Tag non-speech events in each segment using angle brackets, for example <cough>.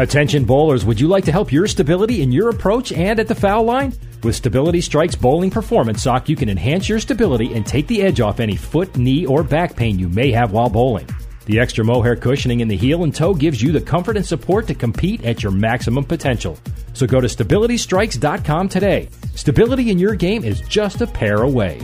Attention bowlers, would you like to help your stability in your approach and at the foul line? With Stability Strikes Bowling Performance Sock, you can enhance your stability and take the edge off any foot, knee, or back pain you may have while bowling. The extra mohair cushioning in the heel and toe gives you the comfort and support to compete at your maximum potential. So go to StabilityStrikes.com today. Stability in your game is just a pair away.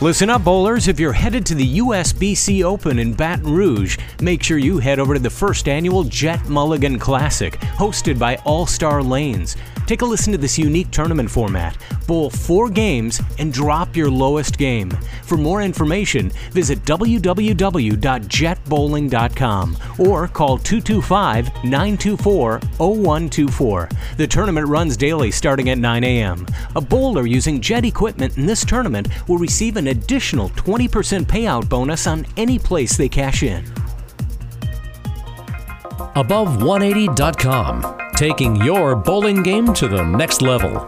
Listen up, bowlers. If you're headed to the USBC Open in Baton Rouge, make sure you head over to the first annual Jet Mulligan Classic, hosted by All Star Lanes. Take a listen to this unique tournament format. Bowl four games and drop your lowest game. For more information, visit www.jetbowling.com or call 225 924 0124. The tournament runs daily starting at 9 a.m. A bowler using Jet equipment in this tournament will receive an additional 20% payout bonus on any place they cash in. Above180.com, taking your bowling game to the next level.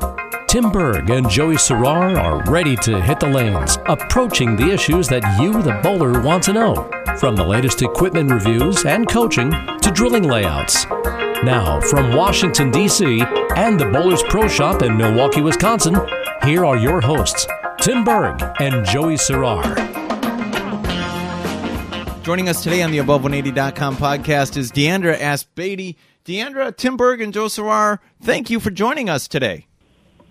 Tim Berg and Joey Serrar are ready to hit the lanes, approaching the issues that you, the bowler, want to know. From the latest equipment reviews and coaching to drilling layouts. Now, from Washington, D.C., and the Bowlers Pro Shop in Milwaukee, Wisconsin, here are your hosts, Tim Berg and Joey Serrar. Joining us today on the Above180.com podcast is Diandra Asbaty. Diandra, Tim Berg, and Joe Serrar, thank you for joining us today.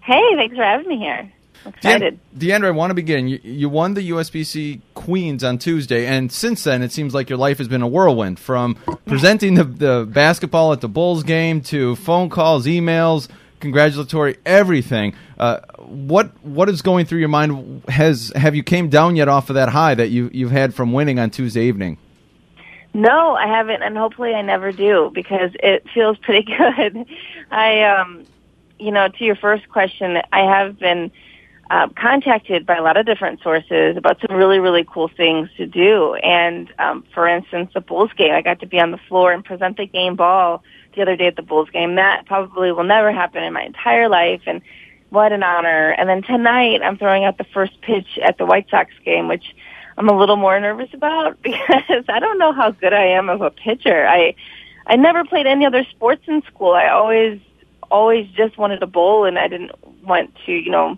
Hey, thanks for having me here. I'm excited. Diandra, I want to begin. You, you won the USBC Queens on Tuesday, and since then, it seems like your life has been a whirlwind from presenting the, the basketball at the Bulls game to phone calls, emails, congratulatory everything. Uh, what what is going through your mind? Has have you came down yet off of that high that you you've had from winning on Tuesday evening? No, I haven't, and hopefully I never do because it feels <laughs> pretty good. I, um, you know, to your first question, I have been uh, contacted by a lot of different sources about some really, really cool things to do. And um, for instance, the Bulls game, I got to be on the floor and present the game ball the other day at the Bulls game. That probably will never happen in my entire life, and what an honor. And then tonight, I'm throwing out the first pitch at the White Sox game, which I'm a little more nervous about <laughs> because I don't know how good I am of a pitcher. I I never played any other sports in school. I always always just wanted to bowl and I didn't want to, you know,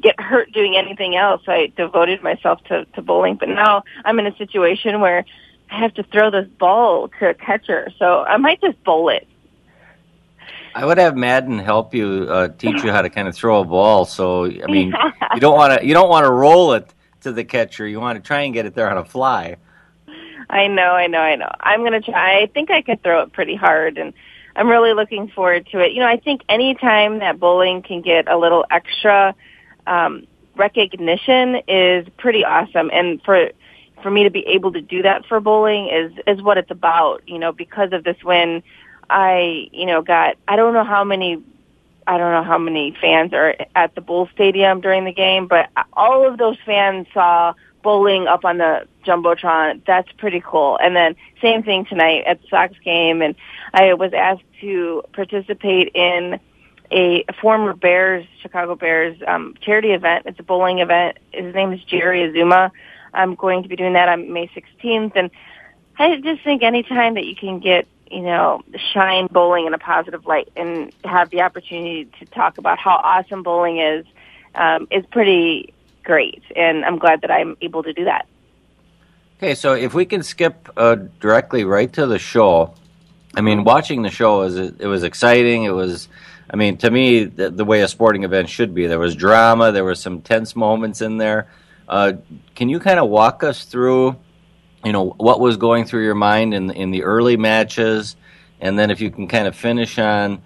get hurt doing anything else. I devoted myself to, to bowling, but now I'm in a situation where I have to throw this ball to a catcher. So I might just bowl it. I would have Madden help you uh, teach you how to kind of throw a ball. So I mean, <laughs> you don't want to you don't want to roll it to the catcher. You want to try and get it there on a fly. I know, I know, I know. I'm going to try. I think I could throw it pretty hard and I'm really looking forward to it. You know, I think any time that bowling can get a little extra um recognition is pretty awesome and for for me to be able to do that for bowling is is what it's about, you know, because of this win I, you know, got I don't know how many I don't know how many fans are at the Bull Stadium during the game, but all of those fans saw bowling up on the jumbotron. That's pretty cool. And then same thing tonight at the Sox game, and I was asked to participate in a, former Bears, Chicago Bears um, charity event. It's a bowling event. His name is Jerry Azumah. I'm going to be doing that on May 16th, and I just think anytime that you can get you know, shine bowling in a positive light and have the opportunity to talk about how awesome bowling is um, is pretty great. And I'm glad that I'm able to do that. Okay, so if we can skip uh, directly right to the show, I mean, watching the show was it was exciting. It was, I mean, to me, the, the way a sporting event should be. There was drama. There were some tense moments in there. Uh, can you kind of walk us through you know what was going through your mind in in the early matches, and then if you can kind of finish on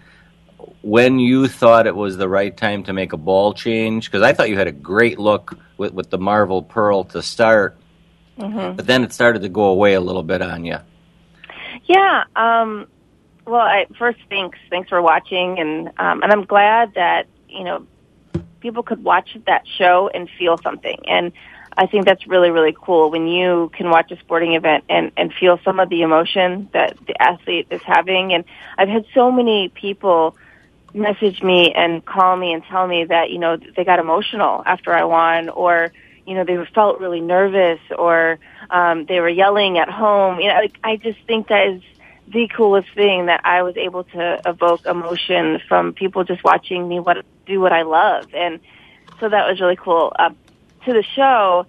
when you thought it was the right time to make a ball change because I thought you had a great look with with the Marvel Pearl to start, mm-hmm. but then it started to go away a little bit on you. Yeah. Um, well, I, first, thanks. Thanks for watching, and um, and I'm glad that you know people could watch that show and feel something. And I think that's really, really cool when you can watch a sporting event and, and feel some of the emotion that the athlete is having. And I've had so many people message me and call me and tell me that, you know, they got emotional after I won or, you know, they felt really nervous or, um, they were yelling at home. You know, like, I just think that is, the coolest thing that I was able to evoke emotion from people just watching me what do what I love, and so that was really cool. Uh, to the show,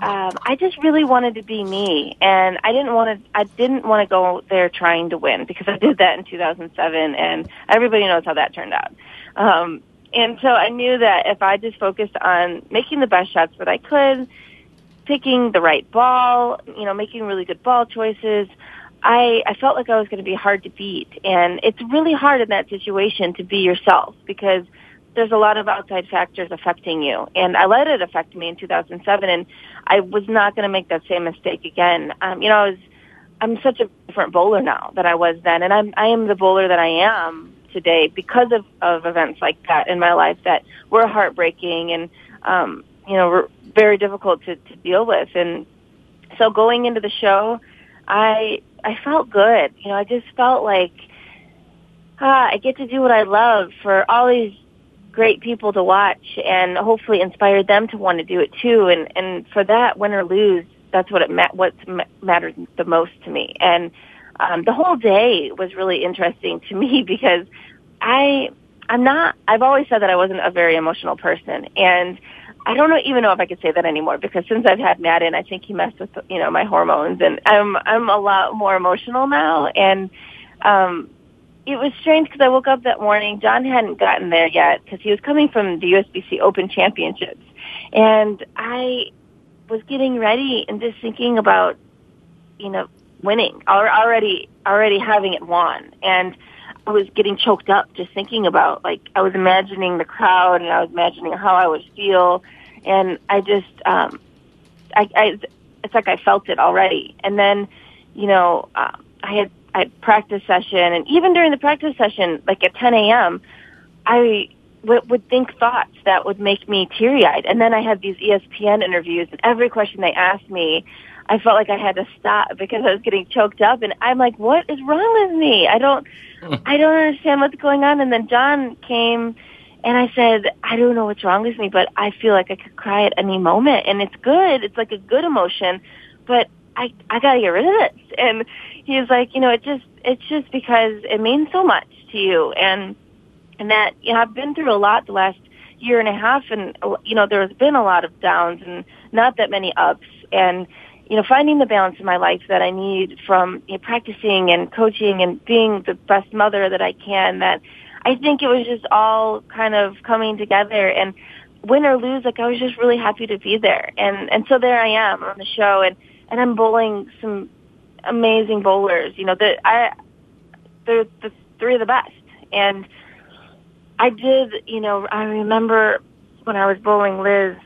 um, I just really wanted to be me, and I didn't want to. I didn't want to go there trying to win because I did that in 2007, and everybody knows how that turned out. Um, and so I knew that if I just focused on making the best shots that I could, picking the right ball, you know, making really good ball choices, I, I felt like I was going to be hard to beat. And it's really hard in that situation to be yourself because there's a lot of outside factors affecting you. And I let it affect me in 2007 and I was not going to make that same mistake again. Um, you know, I was, I'm such a different bowler now than I was then. And I'm, I am the bowler that I am today because of, of events like that in my life that were heartbreaking and, um, you know, were very difficult to, to deal with. And so going into the show, I I felt good. You know, I just felt like ah, I get to do what I love for all these great people to watch, and hopefully inspire them to want to do it too. And and for that, win or lose, that's what it ma- what ma- mattered the most to me. And um, the whole day was really interesting to me <laughs> because I I'm not. I've always said that I wasn't a very emotional person, and I don't know, even know if I could say that anymore because since I've had Madden, I think he messed with you know my hormones, and I'm I'm a lot more emotional now. And um, it was strange because I woke up that morning. John hadn't gotten there yet because he was coming from the USBC Open Championships, and I was getting ready and just thinking about you know winning or already already having it won. And I was getting choked up just thinking about like I was imagining the crowd and I was imagining how I would feel. And I just um I, I it's like I felt it already. And then you know uh, I had Had practice session and even during the practice session like at 10 a.m. I w- would think thoughts that would make me teary eyed and then I had these ESPN interviews and every question they asked me I felt like I had to stop because I was getting choked up and I'm like, what is wrong with me? I don't, I don't understand what's going on. And then John came and I said, I don't know what's wrong with me, but I feel like I could cry at any moment and it's good. It's like a good emotion, but I, I gotta get rid of it. And he's like, you know, it just, it's just because it means so much to you. And, and that, you know, I've been through a lot the last year and a half and, you know, there's been a lot of downs and not that many ups. And, you know, finding the balance in my life that I need from you know, practicing and coaching and being the best mother that I can. That I think it was just all kind of coming together and win or lose, like I was just really happy to be there. And and so there I am on the show and and I'm bowling some amazing bowlers. You know, that I they're the three of the best. And I did, you know, I remember when I was bowling Liz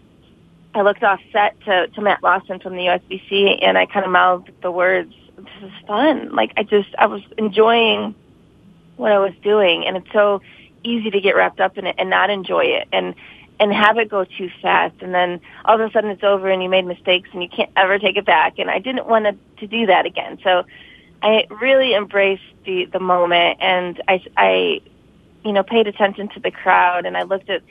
I looked off set to, to Matt Lawson from the USBC and I kind of mouthed the words, this is fun. Like I just, I was enjoying what I was doing and it's so easy to get wrapped up in it and not enjoy it and, and have it go too fast and then all of a sudden it's over and you made mistakes and you can't ever take it back and I didn't want to, to do that again. So I really embraced the, the moment and I, I, you know, paid attention to the crowd and I looked at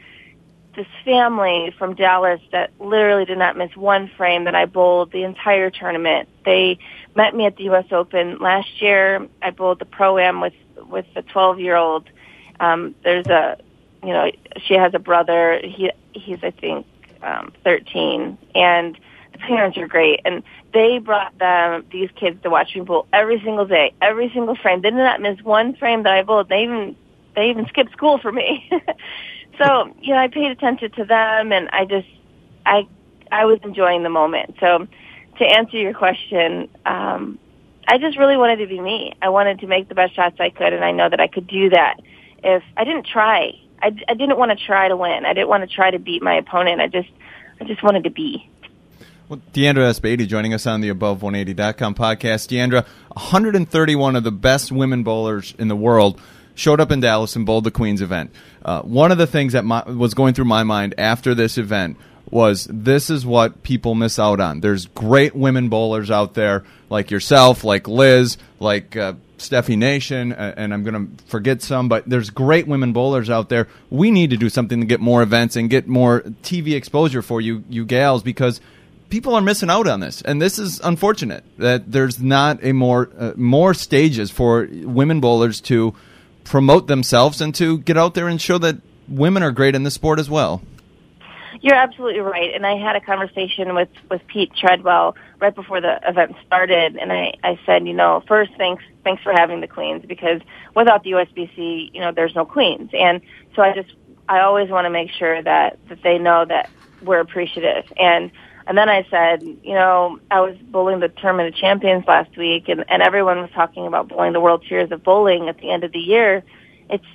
this family from Dallas that literally did not miss one frame that I bowled the entire tournament. They met me at the U.S. Open last year. I bowled the pro am with with a 12 year old. Um, there's a, you know, she has a brother. He he's I think um, 13, and the parents are great. And they brought them these kids to watch me bowl every single day, every single frame. They did not miss one frame that I bowled. They even they even skipped school for me. <laughs> so you know, I paid attention to them, and I just I I was enjoying the moment. So to answer your question, um, I just really wanted to be me. I wanted to make the best shots I could, and I know that I could do that. If I didn't try, I, I didn't want to try to win. I didn't want to try to beat my opponent. I just I just wanted to be. Well, Diandra Asbaty joining us on the Above180.com podcast. Diandra, 131 of the best women bowlers in the world showed up in Dallas and bowled the Queens event. Uh, one of the things that my, was going through my mind after this event was this is what people miss out on. There's great women bowlers out there like yourself, like Liz, like uh, Steffi Nation, uh, and I'm going to forget some, but there's great women bowlers out there. We need to do something to get more events and get more TV exposure for you, you gals, because people are missing out on this, and this is unfortunate that there's not a more uh, more stages for women bowlers to promote themselves and to get out there and show that women are great in the sport as well. You're absolutely right. And I had a conversation with, with Pete Treadwell right before the event started. And I, I said, you know, first, thanks, thanks for having the queens because without the USBC, you know, there's no queens. And so I just, I always want to make sure that, that they know that we're appreciative. And, and then I said, you know, I was bowling the Tournament of Champions last week and, and everyone was talking about bowling the World Series of Bowling at the end of the year. It's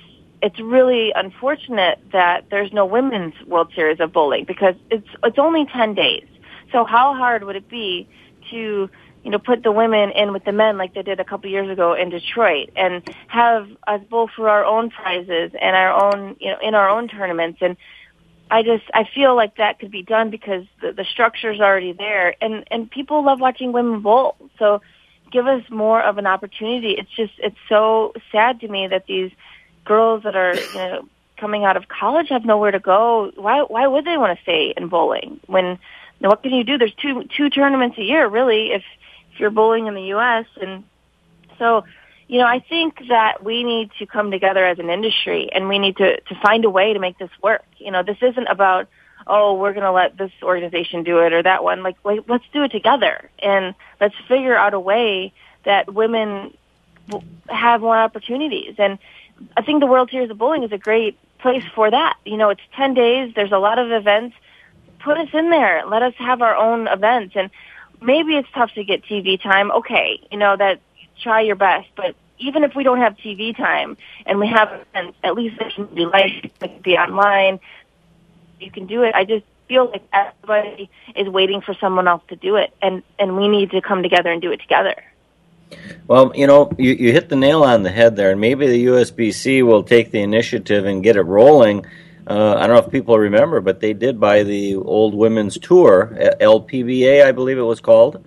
it's really unfortunate that there's no women's World Series of bowling because it's it's only 10 days. So how hard would it be to you know put the women in with the men like they did a couple years ago in Detroit and have us bowl for our own prizes and our own you know in our own tournaments and I just I feel like that could be done because the, the structure's already there and and people love watching women bowl. So give us more of an opportunity. It's just it's so sad to me that these girls that are you know coming out of college have nowhere to go. Why why would they want to stay in bowling when what can you do? There's two two tournaments a year really if if you're bowling in the US and so you know, I think that we need to come together as an industry and we need to to find a way to make this work. You know, this isn't about oh, we're going to let this organization do it or that one. Like, like, let's do it together and let's figure out a way that women have more opportunities. And I think the World Series of Bowling is a great place for that. You know, it's 10 days. There's a lot of events. Put us in there. Let us have our own events. And maybe it's tough to get TV time. Okay. You know, that try your best. But even if we don't have TV time and we have events, at least it can be live, it can be online. You can do it. I just feel like everybody is waiting for someone else to do it. And, and we need to come together and do it together. Well, you know, you, you hit the nail on the head there, and maybe the USBC will take the initiative and get it rolling. Uh, I don't know if people remember, but they did buy the old women's tour, LPBA, I believe it was called,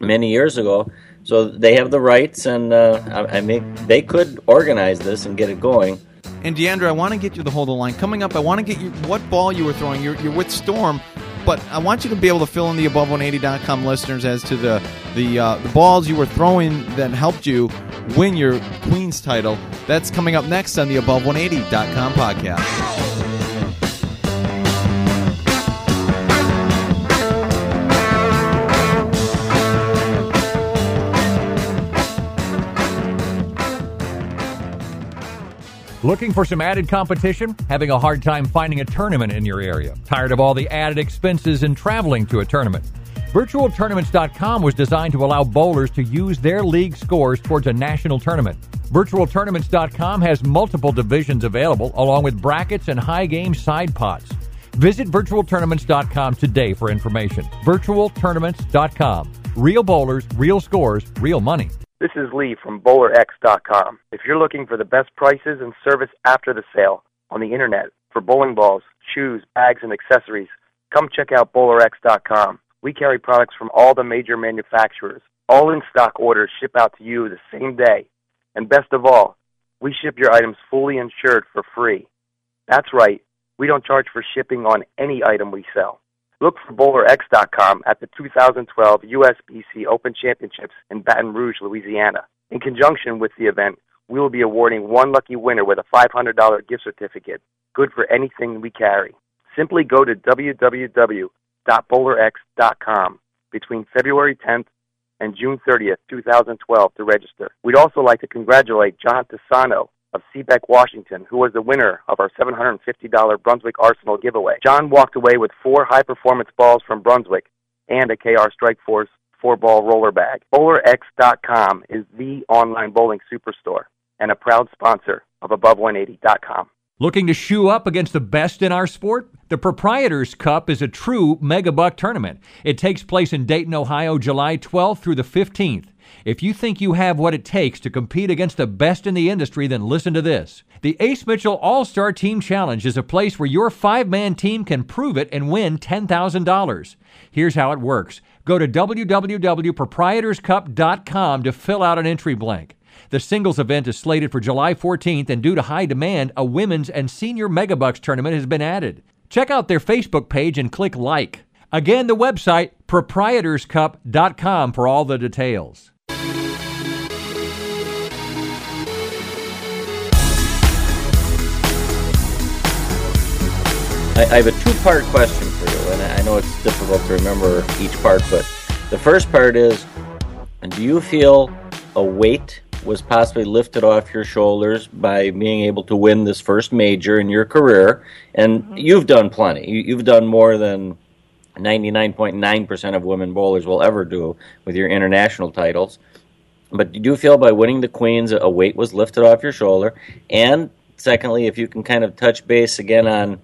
many years ago. So they have the rights, and uh, I, I mean, they could organize this and get it going. And Diandra, I want to get you the hold of the line. Coming up, I want to get you what ball you were throwing. You're, you're with Storm. But I want you to be able to fill in the above180.com listeners as to the the, uh, the balls you were throwing that helped you win your Queen's title. That's coming up next on the above180.com podcast. Looking for some added competition? Having a hard time finding a tournament in your area? Tired of all the added expenses and traveling to a tournament? VirtualTournaments.com was designed to allow bowlers to use their league scores towards a national tournament. VirtualTournaments.com has multiple divisions available, along with brackets and high game side pots. Visit VirtualTournaments.com today for information. VirtualTournaments.com. Real bowlers, real scores, real money. This is Lee from BowlerX.com. If you're looking for the best prices and service after the sale on the internet for bowling balls, shoes, bags, and accessories, come check out BowlerX.com. We carry products from all the major manufacturers. All in stock orders ship out to you the same day. And best of all, we ship your items fully insured for free. That's right, we don't charge for shipping on any item we sell. Look for BowlerX.com at the 2012 USBC Open Championships in Baton Rouge, Louisiana. In conjunction with the event, we will be awarding one lucky winner with a $500 gift certificate, good for anything we carry. Simply go to www.bowlerx.com between February 10th and June 30th, 2012 to register. We'd also like to congratulate John Tassano of Seabeck, Washington, who was the winner of our $750 Brunswick Arsenal giveaway. John walked away with four high performance balls from Brunswick and a KR Strike Force four ball roller bag. BowlerX.com is the online bowling superstore and a proud sponsor of Above180.com. Looking to shoe up against the best in our sport? The Proprietors Cup is a true mega buck tournament. It takes place in Dayton, Ohio, July 12th through the 15th. If you think you have what it takes to compete against the best in the industry, then listen to this. The Ace Mitchell All Star Team Challenge is a place where your five man team can prove it and win $10,000. Here's how it works go to www.proprietorscup.com to fill out an entry blank. The singles event is slated for July 14th, and due to high demand, a women's and senior megabucks tournament has been added. Check out their Facebook page and click like. Again, the website proprietorscup.com for all the details. I, I have a two part question for you, and I know it's difficult to remember each part, but the first part is Do you feel a weight was possibly lifted off your shoulders by being able to win this first major in your career? And mm-hmm. you've done plenty. You, you've done more than 99.9% of women bowlers will ever do with your international titles. But do you feel by winning the Queens, a weight was lifted off your shoulder? And secondly, if you can kind of touch base again on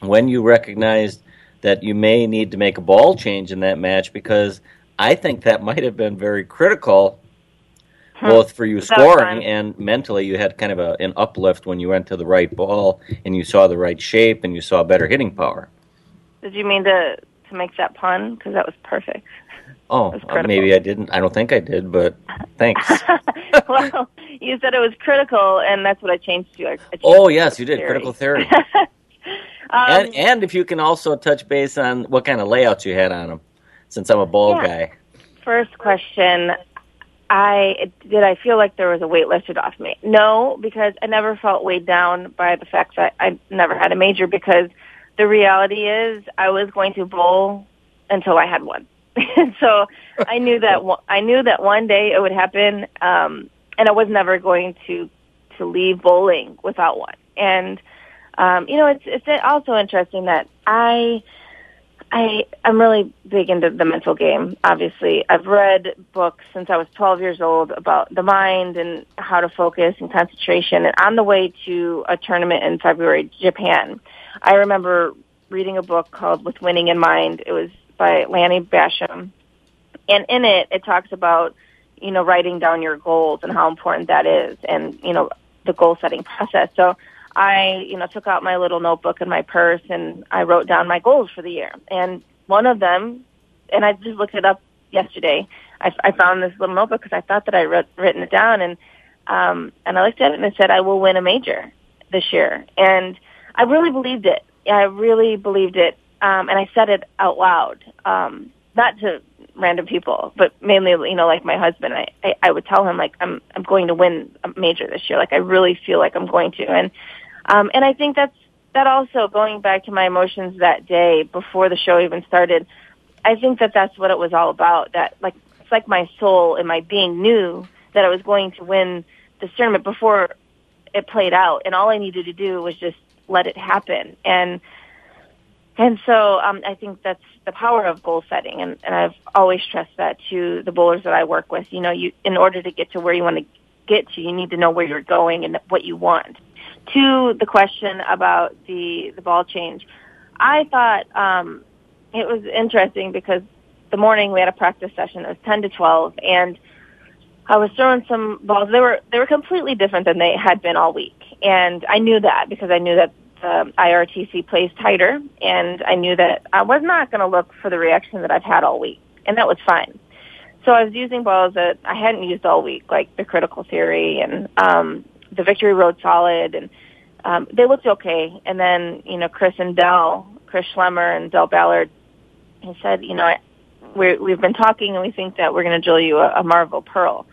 when you recognized that you may need to make a ball change in that match because I think that might have been very critical both for you scoring and mentally you had kind of a, an uplift when you went to the right ball and you saw the right shape and you saw better hitting power. Did you mean to to make that pun because that was perfect? Oh, was uh, maybe I didn't. I don't think I did, but thanks. <laughs> well, you said it was critical, and that's what I changed to. I changed oh, yes, you did. Theory. Critical theory. <laughs> Um, and and if you can also touch base on what kind of layouts you had on them, since I'm a ball yeah. guy. First question: I did I feel like there was a weight lifted off me? No, because I never felt weighed down by the fact that I never had a major. Because the reality is, I was going to bowl until I had one, and <laughs> so I knew that I knew that one day it would happen, um, and I was never going to to leave bowling without one. And um, you know, it's it's also interesting that I I I'm really big into the mental game. Obviously, I've read books since I was 12 years old about the mind and how to focus and concentration. And on the way to a tournament in February, Japan, I remember reading a book called With Winning in Mind. It was by Lanny Bassham, and in it, it talks about you know writing down your goals and how important that is, and you know the goal setting process. So I, you know, took out my little notebook and my purse and I wrote down my goals for the year. And one of them, and I just looked it up yesterday. I, I found this little notebook because I thought that I wrote written it down, and um, and I looked at it and it said I will win a major this year, and I really believed it. I really believed it, um, and I said it out loud, um, not to random people, but mainly, you know, like my husband. I, I I would tell him like I'm I'm going to win a major this year. Like I really feel like I'm going to, and um, and I think that's that also going back to my emotions that day before the show even started. I think that that's what it was all about. That like it's like my soul and my being knew that I was going to win this tournament before it played out, and all I needed to do was just let it happen. And and so um, I think that's the power of goal setting, and, and I've always stressed that to the bowlers that I work with. You know, you in order to get to where you want to get to, you need to know where you're going and what you want to the question about the the ball change, I thought um, it was interesting because the morning we had a practice session. It was ten to twelve, and I was throwing some balls. They were they were completely different than they had been all week, and I knew that because I knew that the IRTC plays tighter, and I knew that I was not going to look for the reaction that I've had all week, and that was fine. So I was using balls that I hadn't used all week, like the critical theory and um, the Victory Road Solid, and um, they looked okay. And then you know Chris and Dell, Chris Schlemmer and Del Ballard, he said, you know, we we've been talking and we think that we're going to drill you a, a Marvel Pearl.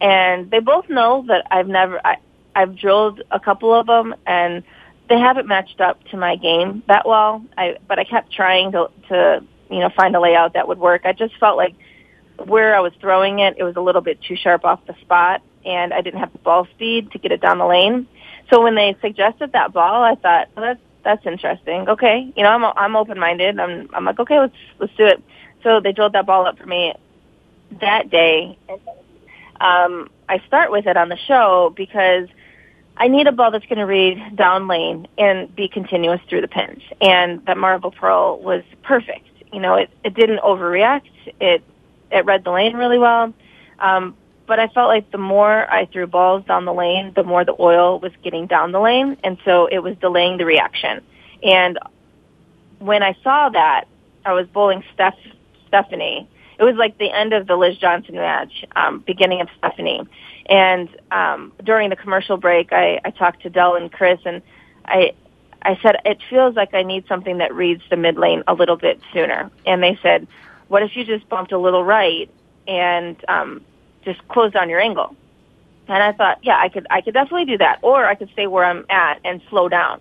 And they both know that I've never I, I've drilled a couple of them and they haven't matched up to my game that well. I but I kept trying to to you know find a layout that would work. I just felt like where I was throwing it, it was a little bit too sharp off the spot, and I didn't have the ball speed to get it down the lane. So when they suggested that ball, I thought well, that's that's interesting. Okay, you know I'm I'm open minded. I'm I'm like okay, let's let's do it. So they drilled that ball up for me that day. Um, I start with it on the show because I need a ball that's going to read down lane and be continuous through the pins. And that Marvel Pearl was perfect. You know, it, it didn't overreact. It it read the lane really well. Um, but I felt like the more I threw balls down the lane, the more the oil was getting down the lane, and so it was delaying the reaction. And when I saw that, I was bowling Steph Stephanie. It was like the end of the Liz Johnson match, um, beginning of Stephanie. And um, during the commercial break, I, I talked to Del and Chris, and I I said, it feels like I need something that reads the mid lane a little bit sooner. And they said, what if you just bumped a little right and um, just closed down your angle? And I thought, yeah, I could, I could definitely do that, or I could stay where I'm at and slow down.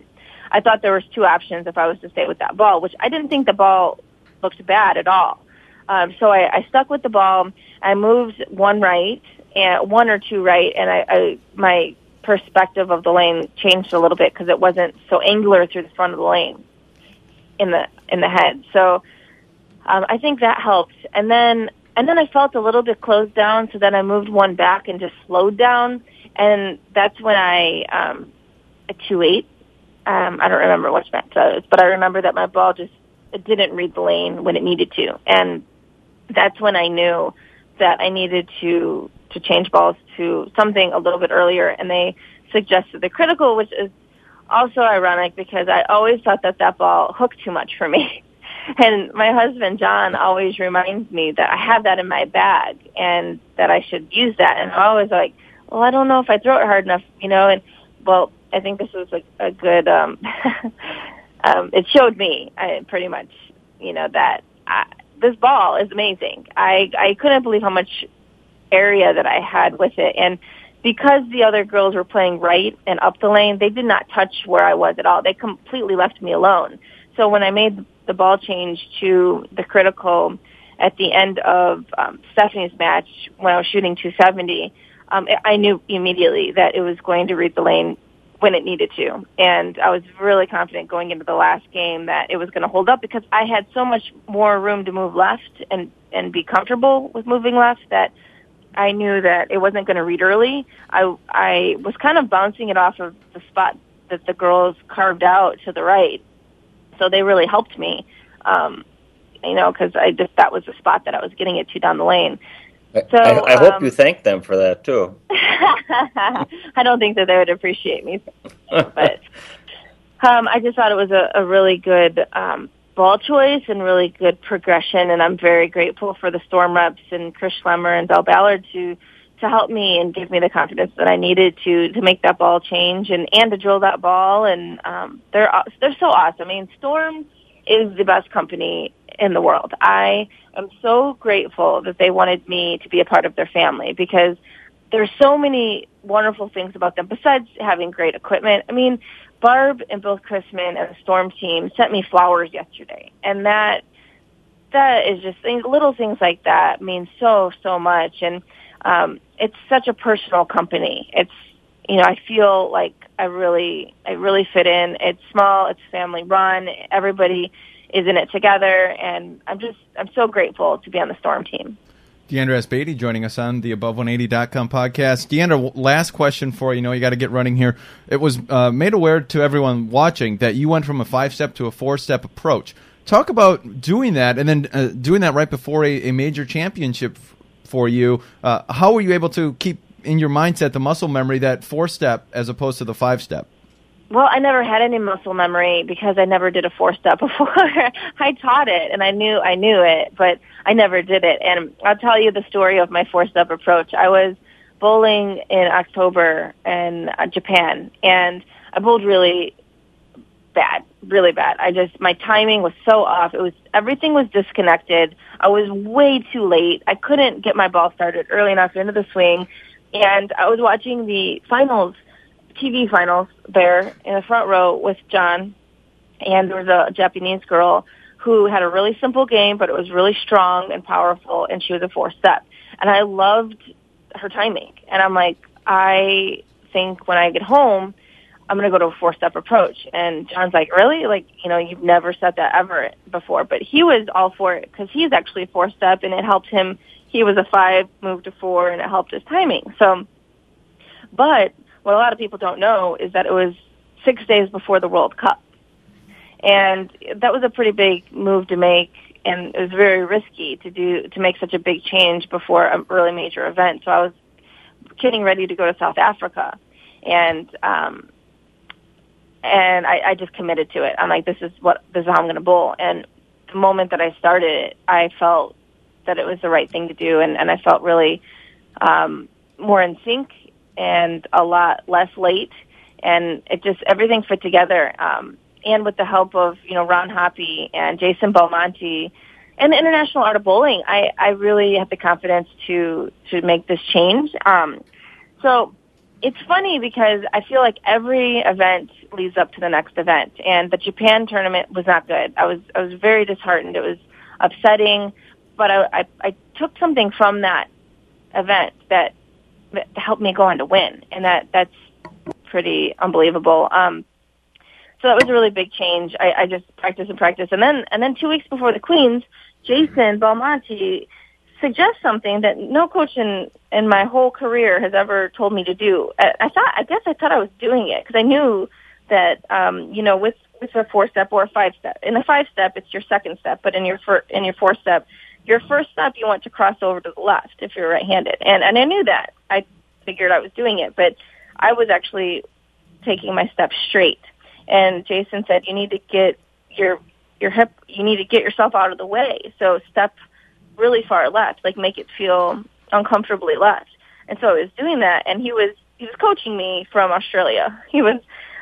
I thought there was two options if I was to stay with that ball, which I didn't think the ball looked bad at all. Um, so I, I stuck with the ball. I moved one right and one or two right, and I, I my perspective of the lane changed a little bit because it wasn't so angular through the front of the lane in the in the head. So um, I think that helped. And then and then I felt a little bit closed down, so then I moved one back and just slowed down, and that's when I um, a two eight. Um, I don't remember which match that was, but I remember that my ball just it didn't read the lane when it needed to, and that's when I knew that I needed to to change balls to something a little bit earlier, and they suggested the critical, which is also ironic because I always thought that that ball hooked too much for me. <laughs> And my husband John always reminds me that I have that in my bag and that I should use that. And I'm always like, well, I don't know if I throw it hard enough, you know. And well, I think this was a, a good. um <laughs> um It showed me I, pretty much, you know, that I, this ball is amazing. I I couldn't believe how much area that I had with it, and because the other girls were playing right and up the lane, they did not touch where I was at all. They completely left me alone. So when I made the ball change to the critical at the end of um, Stephanie's match when I was shooting 270, um, I knew immediately that it was going to read the lane when it needed to. And I was really confident going into the last game that it was going to hold up because I had so much more room to move left and, and be comfortable with moving left that I knew that it wasn't going to read early. I, I was kind of bouncing it off of the spot that the girls carved out to the right. So they really helped me, um, you know, because I just, that was the spot that I was getting it to down the lane. So I, I hope um, you thank them for that too. <laughs> I don't think that they would appreciate me, but um, I just thought it was a, a really good um, ball choice and really good progression, and I'm very grateful for the Storm reps and Chris Schlemmer and Del Ballard to to help me and give me the confidence that I needed to to make that ball change and and to drill that ball. And um, they're they're so awesome. I mean, Storm is the best company in the world. I am so grateful that they wanted me to be a part of their family because there's so many wonderful things about them besides having great equipment. I mean, Barb and Bill Chrisman and the Storm team sent me flowers yesterday, and that that is just things, little things like that mean so so much, and um, it's such a personal company. It's you know I feel like I really I really fit in. It's small, it's family run. Everybody is in it together, and I'm just I'm so grateful to be on the Storm team. Diandra Asbaty joining us on the Above180.com podcast. Diandra, last question for you. you know you got to get running here. It was uh, made aware to everyone watching that you went from a five step to a four step approach. Talk about doing that and then uh, doing that right before a, a major championship for you. Uh, how were you able to keep in your mindset the muscle memory that four step as opposed to the five step? Well, I never had any muscle memory because I never did a four step <laughs> before. I taught it and I knew I knew it, but I never did it. And I'll tell you the story of my four step approach. I was bowling in October in uh, Japan and I bowled really bad, really bad. I just my timing was so off. It was everything was disconnected. I was way too late. I couldn't get my ball started early enough into the swing and I was watching the finals TV finals there in the front row with John, and there was a Japanese girl who had a really simple game, but it was really strong and powerful, and she was a four step. And I loved her timing. And I'm like, I think when I get home, I'm going to go to a four step approach. And John's like, really? Like, you know, you've never said that ever before. But he was all for it because he's actually four step and it helped him. He was a five, moved to four, and it helped his timing. So, but what a lot of people don't know is that it was six days before the World Cup. And that was a pretty big move to make and it was very risky to do to make such a big change before a really major event. So I was getting ready to go to South Africa and um and I, I just committed to it. I'm like, this is what this is how I'm going to bowl. And the moment that I started I felt that it was the right thing to do, and and I felt really um, more in sync and a lot less late and it just everything fit together um and with the help of you know Ron Hoppe and Jason Belmonte and the International Art of Bowling, I, I really have the confidence to to make this change. Um, so it's funny because I feel like every event leads up to the next event, and the Japan tournament was not good. I was I was very disheartened. It was upsetting, but I I, I took something from that event that that helped me go on to win, and that that's pretty unbelievable. Um, so that was a really big change. I, I just practice and practice, and then and then two weeks before the Queens, Jason Belmonte suggests something that no coach in in my whole career has ever told me to do. I, I thought, I guess, I thought I was doing it because I knew that um, you know with with a four step or a five step. In a five step, it's your second step, but in your fir- in your four step, your first step you want to cross over to the left if you're right handed, and and I knew that. I figured I was doing it, but I was actually taking my steps straight. And Jason said, you need to get your your hip, you need to get yourself out of the way. So step really far left, like make it feel uncomfortably left. And so I was doing that, and he was he was coaching me from Australia. <laughs> He was,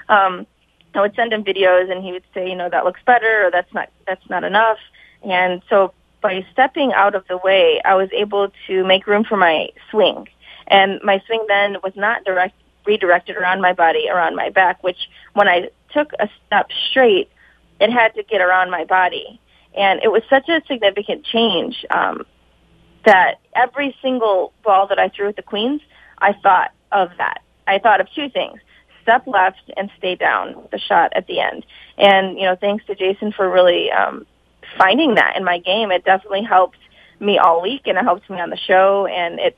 um, I would send him videos, and he would say, you know, that looks better, or that's not that's not enough. And so by stepping out of the way, I was able to make room for my swing. And my swing then was not direct redirected around my body, around my back, which when I took a step straight, it had to get around my body. And it was such a significant change um, that every single ball that I threw at the Queens, I thought of that. I thought of two things. Step left and stay down with the shot at the end. And, you know, thanks to Jason for really um, finding that in my game. It definitely helped me all week and it helped me on the show and it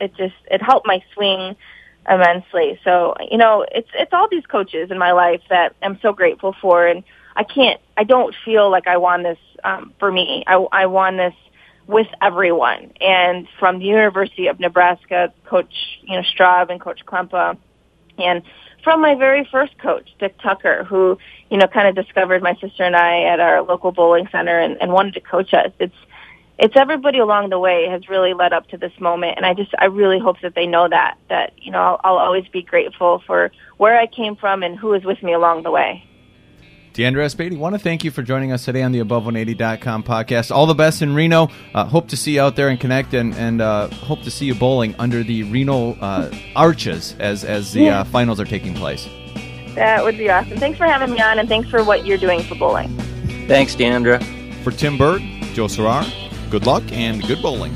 it just it helped my swing immensely. So, you know, it's it's all these coaches in my life that I'm so grateful for and I can't I don't feel like I won this um for me. I I won this with everyone. And from the University of Nebraska, coach, you know, Straub and coach Klempa and from my very first coach, Dick Tucker, who, you know, kind of discovered my sister and I at our local bowling center and, and wanted to coach us. It's it's everybody along the way has really led up to this moment and i just i really hope that they know that that you know i'll, I'll always be grateful for where i came from and who was with me along the way Diandra Asbaty, want to thank you for joining us today on the Above180.com podcast. All the best in Reno. Uh, hope to see you out there and connect, and, and uh, hope to see you bowling under the Reno uh, arches as as the Yeah. uh, finals are taking place. that would be awesome thanks for having me on and thanks for what you're doing for bowling Thanks, Diandra. For Tim Berg, Joe Serrar, good luck and good bowling.